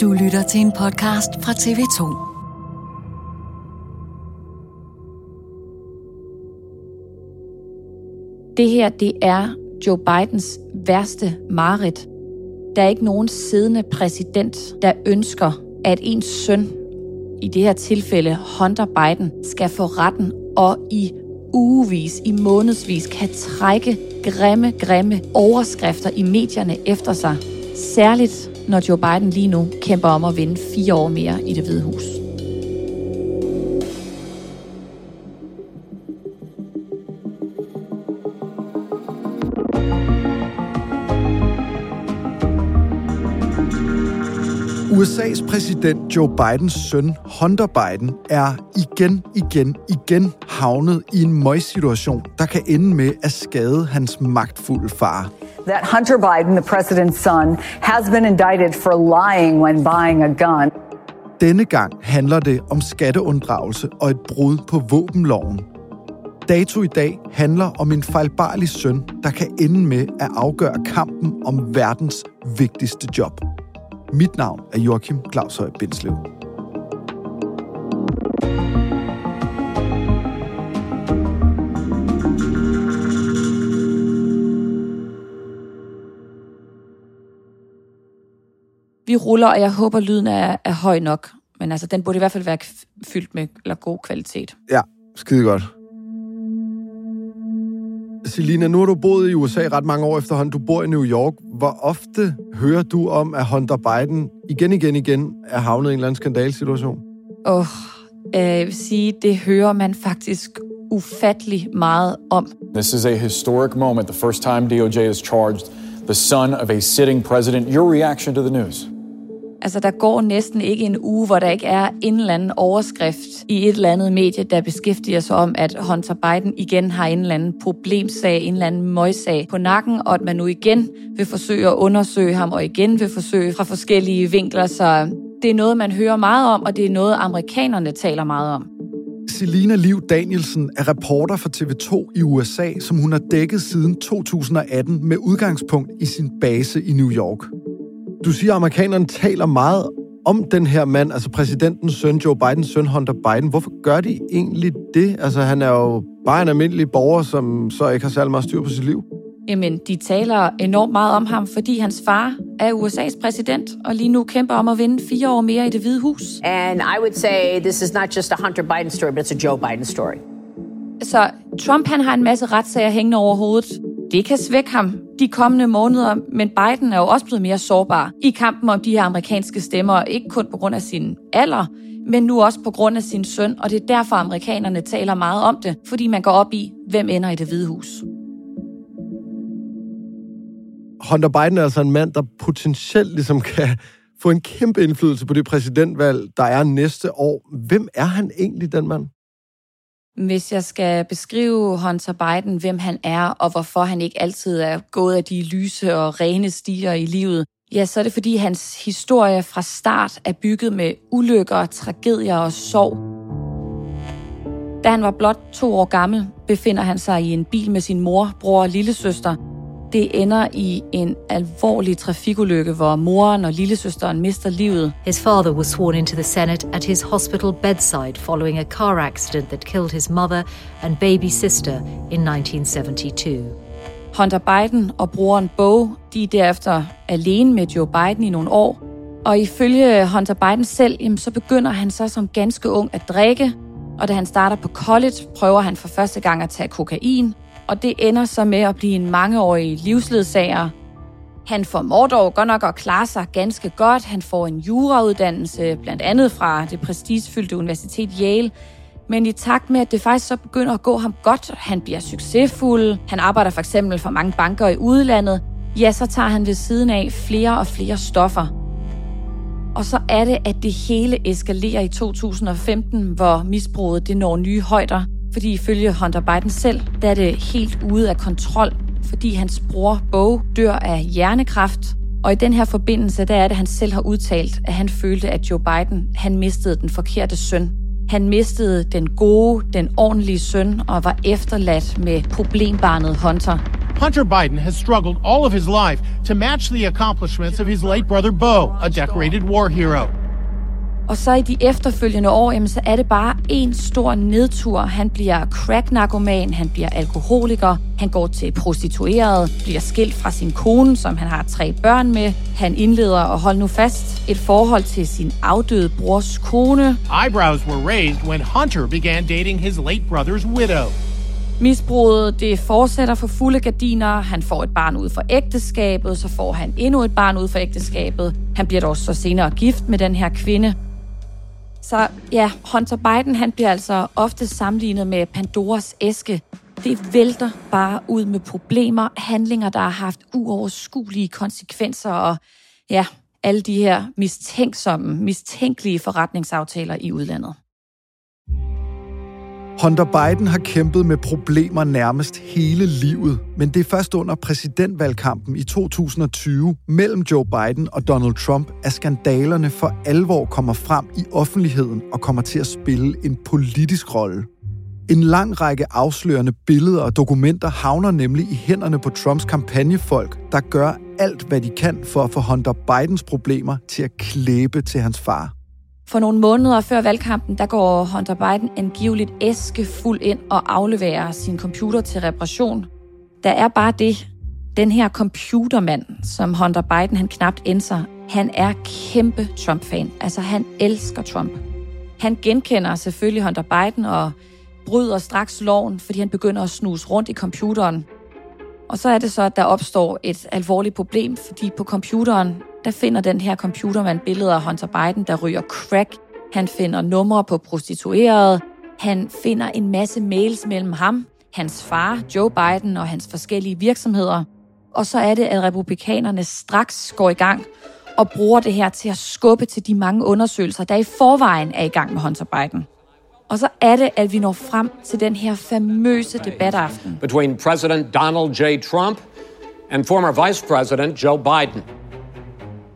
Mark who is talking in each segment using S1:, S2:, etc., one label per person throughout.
S1: Du lytter til en podcast fra TV2.
S2: Det her, det er Joe Bidens værste mareridt. Der er ikke nogen siddende præsident, der ønsker, at ens søn, i det her tilfælde Hunter Biden, skal få retten og i ugevis, i månedsvis kan trække grimme, grimme overskrifter i medierne efter sig. Særligt når Joe Biden lige nu kæmper om at vinde fire år mere i det hvide hus.
S3: USA's præsident Joe Bidens søn, Hunter Biden, er igen, igen, igen havnet i en møgssituation, der kan ende med at skade hans magtfulde far.
S4: That Hunter Biden, the president's son, has been indicted for lying when buying a gun.
S3: Denne gang handler det om skatteunddragelse og et brud på våbenloven. Dato i dag handler om en fejlbarlig søn, der kan ende med at afgøre kampen om verdens vigtigste job. Mit navn er Joachim Claus Høj Bindslev.
S2: Vi ruller, og jeg håber, lyden er, er høj nok. Men altså, den burde i hvert fald være fyldt med eller god kvalitet.
S3: Ja, skide godt. Selina, nu har du boet i USA ret mange år efterhånden. Du bor i New York. Hvor ofte hører du om, at Hunter Biden igen, igen, igen er havnet i en eller anden skandalsituation?
S2: Åh, oh, jeg vil sige, det hører man faktisk ufattelig meget om.
S5: This is a historic moment, the first time DOJ has charged the son of a sitting president. Your reaction to the news?
S2: Altså, der går næsten ikke en uge, hvor der ikke er en eller anden overskrift i et eller andet medie, der beskæftiger sig om, at Hunter Biden igen har en eller anden problemsag, en eller anden møgssag på nakken, og at man nu igen vil forsøge at undersøge ham, og igen vil forsøge fra forskellige vinkler. Så det er noget, man hører meget om, og det er noget, amerikanerne taler meget om.
S3: Selina Liv Danielsen er reporter for TV2 i USA, som hun har dækket siden 2018 med udgangspunkt i sin base i New York. Du siger, at amerikanerne taler meget om den her mand, altså præsidentens søn, Joe Bidens søn, Hunter Biden. Hvorfor gør de egentlig det? Altså, han er jo bare en almindelig borger, som så ikke har særlig meget styr på sit liv.
S2: Jamen, de taler enormt meget om ham, fordi hans far er USA's præsident, og lige nu kæmper om at vinde fire år mere i det hvide hus.
S6: And I would say this is not just a Hunter Biden story, but it's a Joe Biden story.
S2: Så Trump han har en masse retssager hængende over hovedet. Det kan svække ham de kommende måneder, men Biden er jo også blevet mere sårbar i kampen om de her amerikanske stemmer, ikke kun på grund af sin alder, men nu også på grund af sin søn, og det er derfor amerikanerne taler meget om det, fordi man går op i, hvem ender i det hvide hus.
S3: Hunter Biden er altså en mand, der potentielt ligesom kan få en kæmpe indflydelse på det præsidentvalg, der er næste år. Hvem er han egentlig, den mand?
S2: Hvis jeg skal beskrive Hunter Biden, hvem han er, og hvorfor han ikke altid er gået af de lyse og rene stiger i livet, ja, så er det fordi hans historie fra start er bygget med ulykker, tragedier og sorg. Da han var blot to år gammel, befinder han sig i en bil med sin mor, bror og lillesøster, det ender i en alvorlig trafikulykke, hvor moren og lillesøsteren mister livet.
S7: His father was sworn into the Senate at his hospital bedside following a car accident that killed his mother and baby sister in 1972.
S2: Hunter Biden og broren Bo, de er derefter alene med Joe Biden i nogle år. Og ifølge Hunter Biden selv, jamen, så begynder han så som ganske ung at drikke. Og da han starter på college, prøver han for første gang at tage kokain og det ender så med at blive en mangeårig livsledsager. Han formår dog godt nok at klare sig ganske godt. Han får en jurauddannelse, blandt andet fra det prestigefyldte universitet Yale. Men i takt med, at det faktisk så begynder at gå ham godt, han bliver succesfuld, han arbejder for eksempel for mange banker i udlandet, ja, så tager han ved siden af flere og flere stoffer. Og så er det, at det hele eskalerer i 2015, hvor misbruget det når nye højder. Fordi ifølge Hunter Biden selv, der er det helt ude af kontrol, fordi hans bror Bo dør af hjernekræft. Og i den her forbindelse, der er det, at han selv har udtalt, at han følte, at Joe Biden, han mistede den forkerte søn. Han mistede den gode, den ordentlige søn og var efterladt med problembarnet Hunter.
S8: Hunter Biden has struggled all of his life to match the accomplishments of his late brother Bo, a decorated war hero.
S2: Og så i de efterfølgende år, jamen, så er det bare en stor nedtur. Han bliver crack-narkoman, han bliver alkoholiker, han går til prostitueret, bliver skilt fra sin kone, som han har tre børn med. Han indleder, og hold nu fast, et forhold til sin afdøde brors kone.
S8: Eyebrows were raised when Hunter began dating his late brother's widow.
S2: Misbruget det fortsætter for fulde gardiner. Han får et barn ud for ægteskabet, så får han endnu et barn ud for ægteskabet. Han bliver dog så senere gift med den her kvinde. Så ja, Hunter Biden han bliver altså ofte sammenlignet med Pandoras æske. Det vælter bare ud med problemer, handlinger, der har haft uoverskuelige konsekvenser og ja, alle de her mistænksomme, mistænkelige forretningsaftaler i udlandet.
S3: Hunter Biden har kæmpet med problemer nærmest hele livet, men det er først under præsidentvalgkampen i 2020 mellem Joe Biden og Donald Trump, at skandalerne for alvor kommer frem i offentligheden og kommer til at spille en politisk rolle. En lang række afslørende billeder og dokumenter havner nemlig i hænderne på Trumps kampagnefolk, der gør alt, hvad de kan for at få Hunter Bidens problemer til at klæbe til hans far.
S2: For nogle måneder før valgkampen, der går Hunter Biden angiveligt æske fuld ind og afleverer sin computer til reparation. Der er bare det, den her computermand, som Hunter Biden han knapt indser, han er kæmpe Trump-fan. Altså, han elsker Trump. Han genkender selvfølgelig Hunter Biden og bryder straks loven, fordi han begynder at snuse rundt i computeren. Og så er det så, at der opstår et alvorligt problem, fordi på computeren, der finder den her computermand billeder af Hunter Biden, der ryger crack. Han finder numre på prostituerede. Han finder en masse mails mellem ham, hans far, Joe Biden og hans forskellige virksomheder. Og så er det, at republikanerne straks går i gang og bruger det her til at skubbe til de mange undersøgelser, der i forvejen er i gang med Hunter Biden. Og så er det, at vi når frem til den her famøse debataften.
S9: Between President Donald J. Trump and former Vice President Joe Biden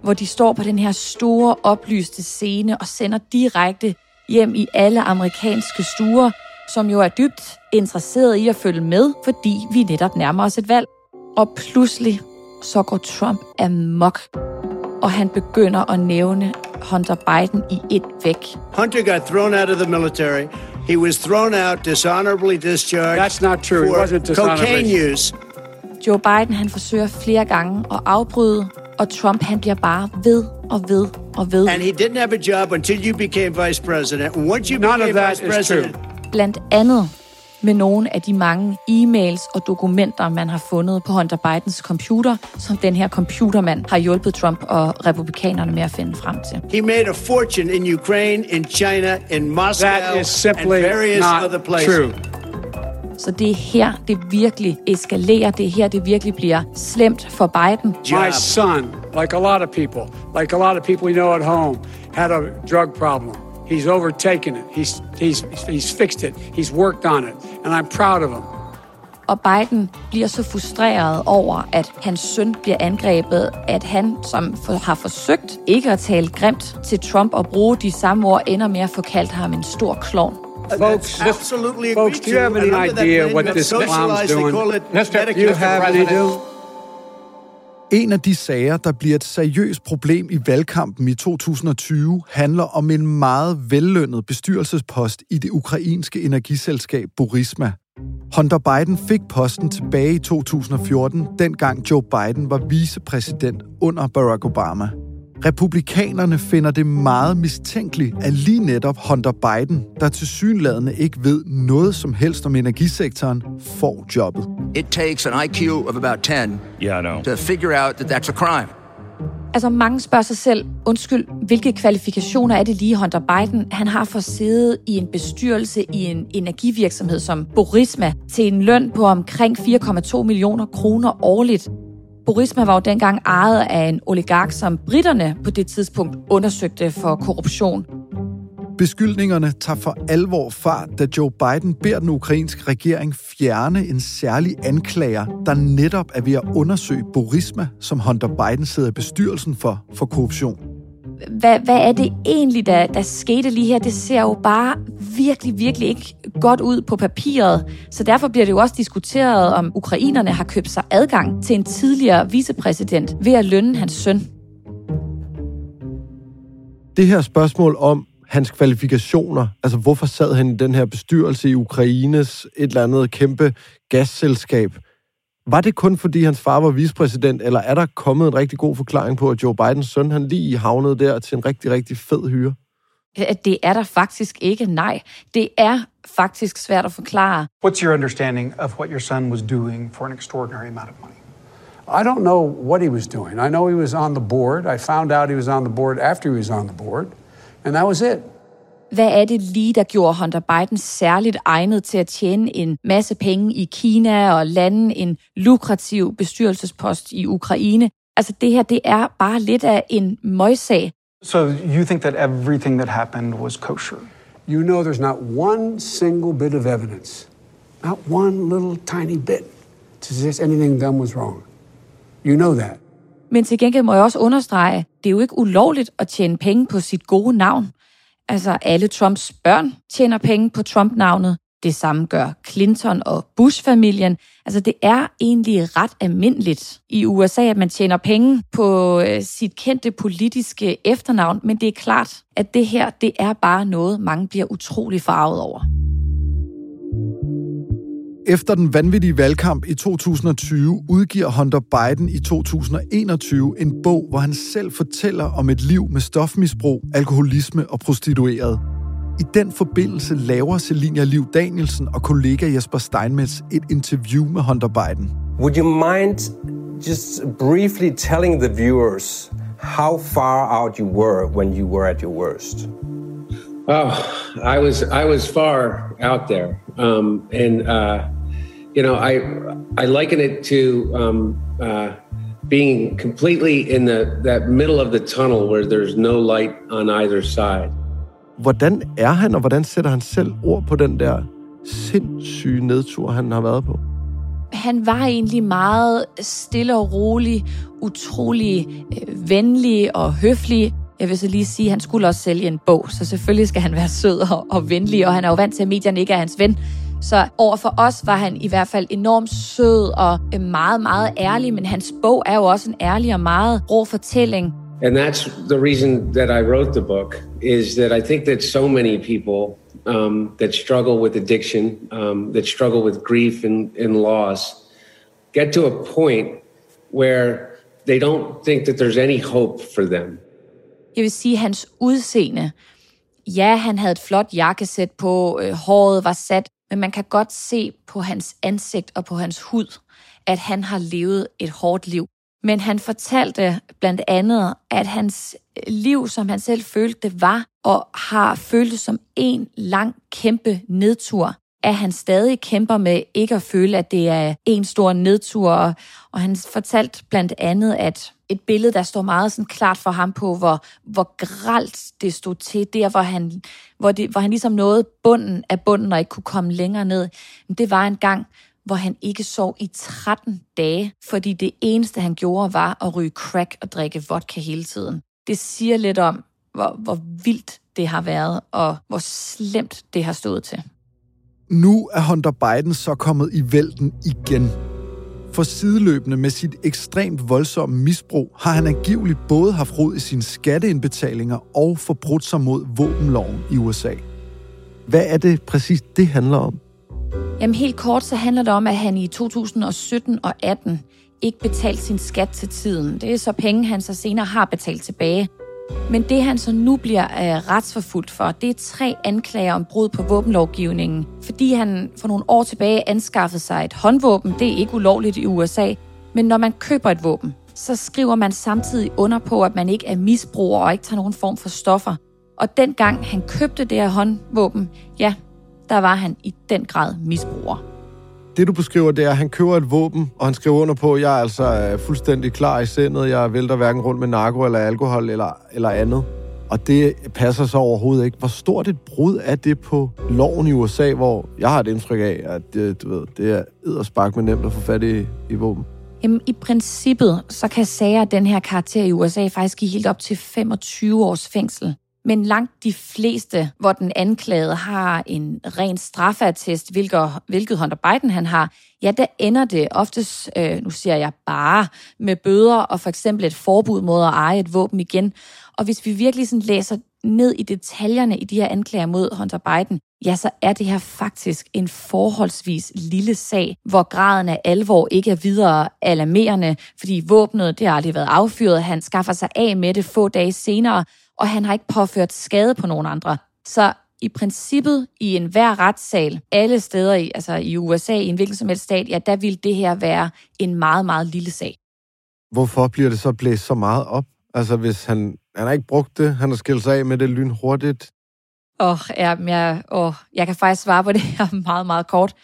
S2: hvor de står på den her store oplyste scene og sender direkte hjem i alle amerikanske stuer, som jo er dybt interesseret i at følge med, fordi vi netop nærmer os et valg. Og pludselig så går Trump amok, og han begynder at nævne Hunter Biden i et væk.
S10: Hunter got thrown out of the military. He was thrown out, dishonorably discharged
S11: That's not true. He wasn't
S10: cocaine use.
S2: Joe Biden han forsøger flere gange at afbryde, og Trump han bliver bare ved og ved og ved.
S10: And he didn't have a job until you became vice president. And once you None became vice president...
S2: Blandt andet med nogle af de mange e-mails og dokumenter, man har fundet på Hunter Bidens computer, som den her computermand har hjulpet Trump og republikanerne med at finde frem til.
S10: He made a fortune in Ukraine, in China, in Moscow,
S11: That is simply
S10: and various
S11: not
S10: other places.
S11: true.
S2: Så det er her, det virkelig eskalerer. Det er her, det virkelig bliver slemt for Biden.
S11: My son, like a lot of people, like a lot of people we know at home, had a drug problem.
S10: He's overtaken it. He's, he's, he's fixed it. He's worked on it. And I'm proud of him.
S2: Og Biden bliver så frustreret over, at hans søn bliver angrebet, at han, som har forsøgt ikke at tale grimt til Trump og bruge de samme ord, ender med at få kaldt ham en stor klovn.
S10: Folks, absolutely folks, do you have any idea what this clown's doing? Mr. Do you have any idea?
S3: En af de sager, der bliver et seriøst problem i valgkampen i 2020, handler om en meget vellønnet bestyrelsespost i det ukrainske energiselskab Burisma. Hunter Biden fik posten tilbage i 2014, dengang Joe Biden var vicepræsident under Barack Obama. Republikanerne finder det meget mistænkeligt, at lige netop Hunter Biden, der til synladende ikke ved noget som helst om energisektoren, får jobbet.
S11: It takes an IQ of about 10 yeah, I know. to figure out that that's a crime.
S2: Altså mange spørger sig selv, undskyld, hvilke kvalifikationer er det lige Hunter Biden, han har for sidde i en bestyrelse i en energivirksomhed som Burisma til en løn på omkring 4,2 millioner kroner årligt. Burisma var jo dengang ejet af en oligark, som britterne på det tidspunkt undersøgte for korruption.
S3: Beskyldningerne tager for alvor fart, da Joe Biden beder den ukrainske regering fjerne en særlig anklager, der netop er ved at undersøge Burisma, som Hunter Biden sidder i bestyrelsen for, for korruption.
S2: Hvad, hvad er det egentlig, der, der skete lige her? Det ser jo bare virkelig, virkelig ikke godt ud på papiret. Så derfor bliver det jo også diskuteret, om ukrainerne har købt sig adgang til en tidligere vicepræsident ved at lønne hans søn.
S12: Det her spørgsmål om, hans kvalifikationer. Altså, hvorfor sad han i den her bestyrelse i Ukraines et eller andet kæmpe gasselskab? Var det kun fordi hans far var vicepræsident, eller er der kommet en rigtig god forklaring på, at Joe Bidens søn han lige havnede der til en rigtig, rigtig fed hyre?
S2: Det er der faktisk ikke, nej. Det er faktisk svært at forklare.
S13: What's your understanding of what your son was doing for an extraordinary amount of money?
S10: I don't know what he was doing. I know he was on the board. I found out he was on the board after he was on the board. And that was it.
S2: Hvad er det lige, der gjorde Hunter Biden særligt egnet til at tjene en masse penge i Kina og lande en lukrativ bestyrelsespost i Ukraine? Altså det her, det er bare lidt af en møjsag.
S13: So you think that everything that happened was kosher?
S10: You know there's not one single bit of evidence, not one little tiny bit, to suggest anything done was wrong. You know that.
S2: Men til gengæld må jeg også understrege, det er jo ikke ulovligt at tjene penge på sit gode navn. Altså alle Trumps børn tjener penge på Trump-navnet. Det samme gør Clinton og Bush-familien. Altså det er egentlig ret almindeligt i USA, at man tjener penge på øh, sit kendte politiske efternavn, men det er klart, at det her, det er bare noget, mange bliver utrolig farvet over.
S3: Efter den vanvittige valgkamp i 2020 udgiver Hunter Biden i 2021 en bog, hvor han selv fortæller om et liv med stofmisbrug, alkoholisme og prostitueret. I den forbindelse laver Selina Liv Danielsen og kollega Jesper Steinmetz et interview med Hunter Biden.
S14: Would you mind just briefly telling the viewers how far out you were when you were at your worst?
S15: Oh, I was I was far out there, um, and uh, you know, I I liken it to um, uh, being completely in the that middle of the tunnel where there's no light on either side.
S12: Hvordan er han, og hvordan sætter han selv ord på den der sindssyge nedtur, han har været på?
S2: Han var egentlig meget stille og rolig, utrolig øh, venlig og høflig. Jeg vil så lige sige, at han skulle også sælge en bog, så selvfølgelig skal han være sød og, og venlig, og han er jo vant til, at medierne ikke er hans ven. Så over for os var han i hvert fald enormt sød og øh, meget, meget ærlig, men hans bog er jo også en ærlig og meget rå fortælling.
S15: And that's the reason that I wrote the book is that I think that so many people um, that struggle with addiction, um, that struggle with grief and, and loss, get to a point where they don't think that there's any hope for them.
S2: Jeg vil sige, hans udseende. Ja, han havde et flot jakkesæt på, øh, håret var sat, men man kan godt se på hans ansigt og på hans hud, at han har levet et hårdt liv. Men han fortalte blandt andet, at hans øh, liv, som han selv følte det var, og har følt det som en lang, kæmpe nedtur, at han stadig kæmper med ikke at føle, at det er en stor nedtur. Og han fortalte blandt andet, at et billede, der står meget sådan klart for ham på, hvor, hvor gralt det stod til, der hvor han, hvor, det, hvor han ligesom nåede bunden af bunden og ikke kunne komme længere ned. Men det var en gang, hvor han ikke sov i 13 dage, fordi det eneste, han gjorde, var at ryge crack og drikke vodka hele tiden. Det siger lidt om, hvor, hvor vildt det har været, og hvor slemt det har stået til.
S3: Nu er Hunter Biden så kommet i vælten igen. For sideløbende med sit ekstremt voldsomme misbrug, har han angiveligt både haft rod i sine skatteindbetalinger og forbrudt sig mod våbenloven i USA. Hvad er det præcis, det handler om?
S2: Jamen helt kort, så handler det om, at han i 2017 og 18 ikke betalt sin skat til tiden. Det er så penge, han så senere har betalt tilbage. Men det, han så nu bliver øh, retsforfulgt for, det er tre anklager om brud på våbenlovgivningen. Fordi han for nogle år tilbage anskaffede sig et håndvåben, det er ikke ulovligt i USA. Men når man køber et våben, så skriver man samtidig under på, at man ikke er misbruger og ikke tager nogen form for stoffer. Og dengang han købte det her håndvåben, ja, der var han i den grad misbruger.
S12: Det du beskriver, det er, at han køber et våben, og han skriver under på, at jeg er altså øh, fuldstændig klar i sindet. Jeg vælter hverken rundt med narko eller alkohol eller, eller andet. Og det passer så overhovedet ikke. Hvor stort et brud er det på loven i USA, hvor jeg har et indtryk af, at det, du ved, det er edderspark med nemt at få fat i, i våben?
S2: Jamen, i princippet, så kan sager af den her karakter i USA faktisk give helt op til 25 års fængsel. Men langt de fleste, hvor den anklagede har en ren straffatest, hvilket, hvilket Hunter Biden han har, ja, der ender det oftest, øh, nu siger jeg bare, med bøder og for eksempel et forbud mod at eje et våben igen. Og hvis vi virkelig sådan læser ned i detaljerne i de her anklager mod Hunter Biden, ja, så er det her faktisk en forholdsvis lille sag, hvor graden af alvor ikke er videre alarmerende, fordi våbnet, det har aldrig været affyret. Han skaffer sig af med det få dage senere, og han har ikke påført skade på nogen andre. Så i princippet i enhver retssal, alle steder i, altså i USA, i en hvilken som helst stat, ja, der vil det her være en meget, meget lille sag.
S12: Hvorfor bliver det så blæst så meget op? Altså hvis han, han har ikke brugt det, han har skilt sig af med det lynhurtigt.
S2: Åh, oh, ja, jeg, oh, jeg kan faktisk svare på det her meget, meget kort.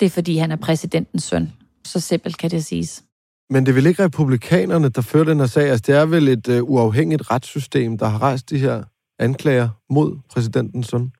S2: Det er fordi, han er præsidentens søn. Så simpelt kan det siges.
S12: Men det er vel ikke republikanerne, der fører den her sag? Altså, det er vel et øh, uafhængigt retssystem, der har rejst de her anklager mod præsidentens søn?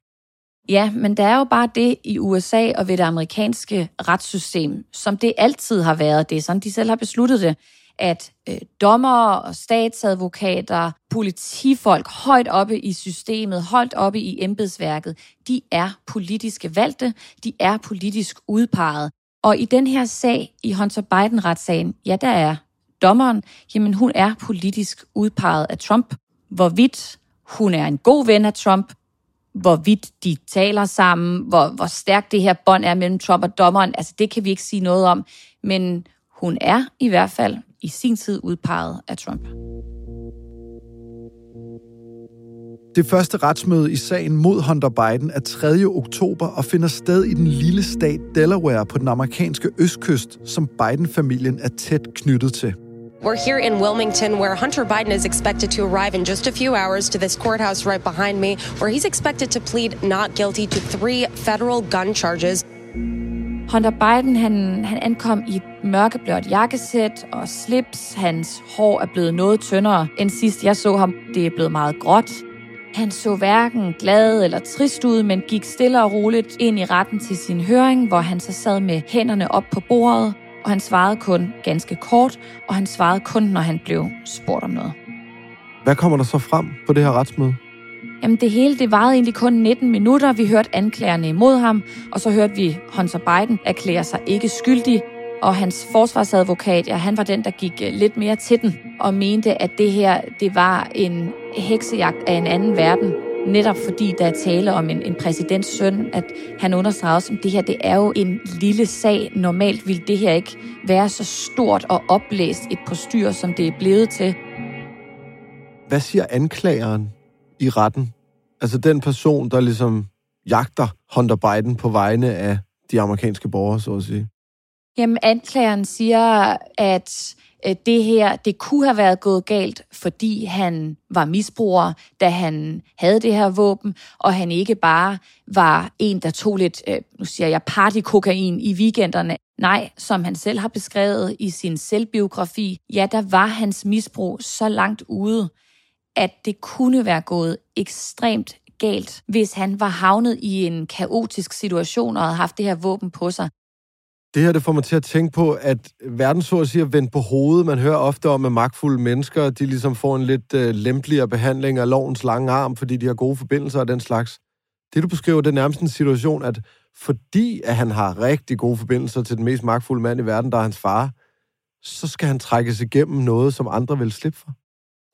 S2: Ja, men der er jo bare det i USA og ved det amerikanske retssystem, som det altid har været. Det er sådan, de selv har besluttet det, at øh, dommere og statsadvokater, politifolk højt oppe i systemet, højt oppe i embedsværket, de er politiske valgte, de er politisk udpeget. Og i den her sag, i Hunter Biden-retssagen, ja, der er dommeren, jamen hun er politisk udpeget af Trump. Hvorvidt hun er en god ven af Trump, hvorvidt de taler sammen, hvor, hvor stærkt det her bånd er mellem Trump og dommeren, altså det kan vi ikke sige noget om. Men hun er i hvert fald i sin tid udpeget af Trump.
S3: Det første retsmøde i sagen mod Hunter Biden er 3. oktober og finder sted i den lille stat Delaware på den amerikanske østkyst, som Biden-familien er tæt knyttet til.
S16: We're here in Wilmington, where Hunter Biden is expected to arrive in just a few hours to this courthouse right behind me, where he's expected to plead not guilty to three federal gun charges.
S2: Hunter Biden han, han ankom i et mørkeblåt jakkesæt og slips. Hans hår er blevet noget tyndere end sidst jeg så ham. Det er blevet meget gråt. Han så hverken glad eller trist ud, men gik stille og roligt ind i retten til sin høring, hvor han så sad med hænderne op på bordet, og han svarede kun ganske kort, og han svarede kun, når han blev spurgt om noget.
S12: Hvad kommer der så frem på det her retsmøde?
S2: Jamen det hele, det varede egentlig kun 19 minutter. Vi hørte anklagerne imod ham, og så hørte vi Hunter Biden erklære sig ikke skyldig, og hans forsvarsadvokat, ja, han var den, der gik øh, lidt mere til den og mente, at det her, det var en heksejagt af en anden verden. Netop fordi der er tale om en, en præsidents søn, at han understreger også, at det her det er jo en lille sag. Normalt ville det her ikke være så stort og oplæst et postyr, som det er blevet til.
S12: Hvad siger anklageren i retten? Altså den person, der ligesom jagter Hunter Biden på vegne af de amerikanske borgere, så at sige.
S2: Jamen, anklageren siger, at Øh, det her, det kunne have været gået galt, fordi han var misbruger, da han havde det her våben, og han ikke bare var en, der tog lidt, øh, nu siger jeg, partykokain i weekenderne. Nej, som han selv har beskrevet i sin selvbiografi, ja, der var hans misbrug så langt ude, at det kunne være gået ekstremt galt, hvis han var havnet i en kaotisk situation og havde haft det her våben på sig.
S12: Det her det får mig til at tænke på, at verden så at sige er vendt på hovedet. Man hører ofte om, at magtfulde mennesker de ligesom får en lidt øh, lempeligere behandling af lovens lange arm, fordi de har gode forbindelser og den slags. Det, du beskriver, det er nærmest en situation, at fordi at han har rigtig gode forbindelser til den mest magtfulde mand i verden, der er hans far, så skal han trækkes igennem noget, som andre vil slippe for.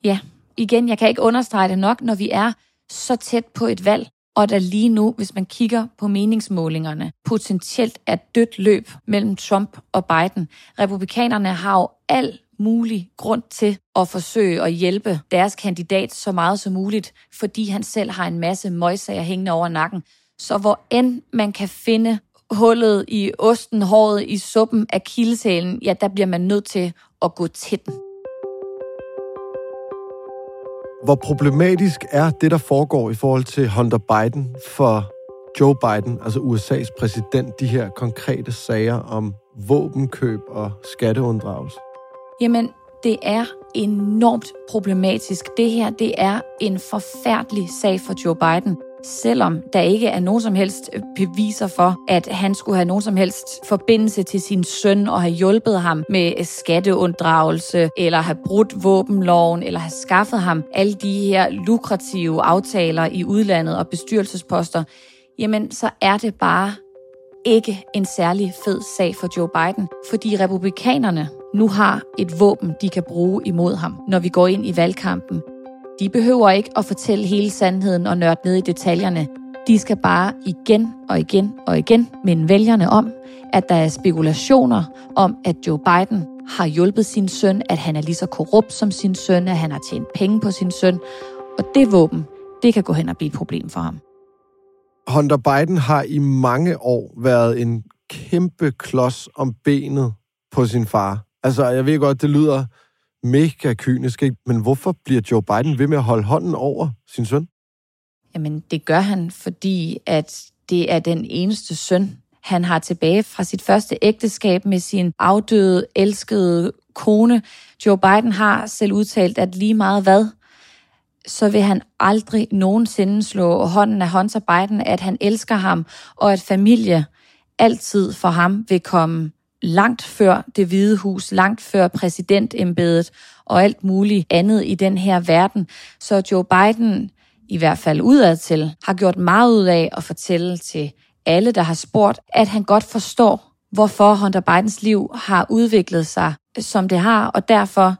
S2: Ja, igen, jeg kan ikke understrege det nok, når vi er så tæt på et valg, og der lige nu, hvis man kigger på meningsmålingerne, potentielt er dødt løb mellem Trump og Biden. Republikanerne har jo al mulig grund til at forsøge at hjælpe deres kandidat så meget som muligt, fordi han selv har en masse møgsager hængende over nakken. Så hvor end man kan finde hullet i osten, håret i suppen af kildesalen, ja, der bliver man nødt til at gå til den.
S12: Hvor problematisk er det, der foregår i forhold til Hunter Biden for Joe Biden, altså USA's præsident, de her konkrete sager om våbenkøb og skatteunddragelse?
S2: Jamen, det er enormt problematisk. Det her, det er en forfærdelig sag for Joe Biden selvom der ikke er nogen som helst beviser for, at han skulle have nogen som helst forbindelse til sin søn og have hjulpet ham med skatteunddragelse, eller have brudt våbenloven, eller have skaffet ham alle de her lukrative aftaler i udlandet og bestyrelsesposter, jamen så er det bare ikke en særlig fed sag for Joe Biden, fordi republikanerne nu har et våben, de kan bruge imod ham, når vi går ind i valgkampen. De behøver ikke at fortælle hele sandheden og nørde ned i detaljerne. De skal bare igen og igen og igen minde vælgerne om, at der er spekulationer om, at Joe Biden har hjulpet sin søn, at han er lige så korrupt som sin søn, at han har tjent penge på sin søn. Og det våben, det kan gå hen og blive et problem for ham.
S12: Hunter Biden har i mange år været en kæmpe klods om benet på sin far. Altså, jeg ved godt, det lyder mega kynisk, ikke? men hvorfor bliver Joe Biden ved med at holde hånden over sin søn?
S2: Jamen, det gør han, fordi at det er den eneste søn, han har tilbage fra sit første ægteskab med sin afdøde, elskede kone. Joe Biden har selv udtalt, at lige meget hvad, så vil han aldrig nogensinde slå hånden af Hunter Biden, at han elsker ham, og at familie altid for ham vil komme langt før det hvide hus, langt før præsidentembedet og alt muligt andet i den her verden. Så Joe Biden, i hvert fald udadtil, har gjort meget ud af at fortælle til alle, der har spurgt, at han godt forstår, hvorfor Hunter Bidens liv har udviklet sig, som det har, og derfor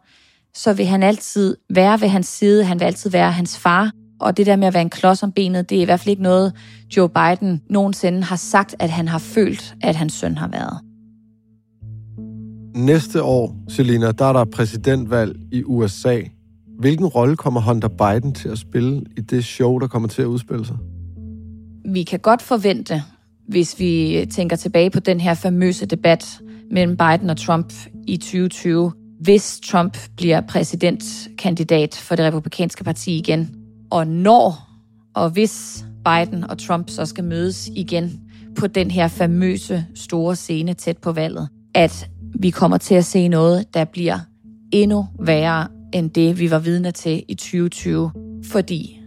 S2: så vil han altid være ved hans side, han vil altid være hans far, og det der med at være en klods om benet, det er i hvert fald ikke noget, Joe Biden nogensinde har sagt, at han har følt, at hans søn har været.
S12: Næste år, Selina, der er der præsidentvalg i USA. Hvilken rolle kommer Hunter Biden til at spille i det show, der kommer til at udspille sig?
S2: Vi kan godt forvente, hvis vi tænker tilbage på den her famøse debat mellem Biden og Trump i 2020, hvis Trump bliver præsidentkandidat for det republikanske parti igen, og når og hvis Biden og Trump så skal mødes igen på den her famøse store scene tæt på valget, at vi kommer til at se noget, der bliver endnu værre end det, vi var vidne til i 2020. Fordi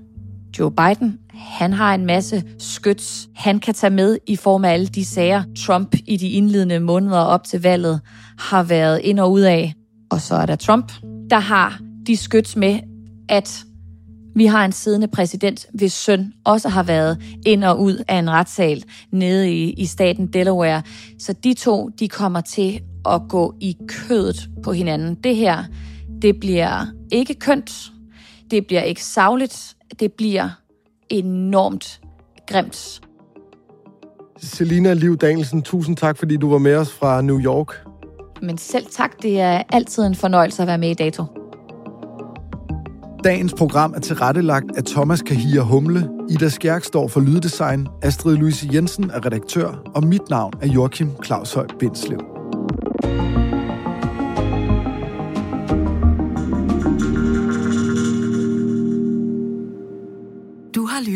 S2: Joe Biden, han har en masse skyts, han kan tage med i form af alle de sager, Trump i de indledende måneder op til valget har været ind og ud af. Og så er der Trump, der har de skyts med, at vi har en siddende præsident, hvis søn også har været ind og ud af en retssal nede i, i staten Delaware. Så de to, de kommer til at gå i kødet på hinanden. Det her, det bliver ikke kønt, det bliver ikke savligt, det bliver enormt grimt.
S12: Selina Liv Danielsen, tusind tak, fordi du var med os fra New York.
S2: Men selv tak, det er altid en fornøjelse at være med i Dato.
S3: Dagens program er tilrettelagt af Thomas Kahir Humle, Ida Skjærk står for lyddesign, Astrid Louise Jensen er redaktør, og mit navn er Joachim Claus Høj Bindslev.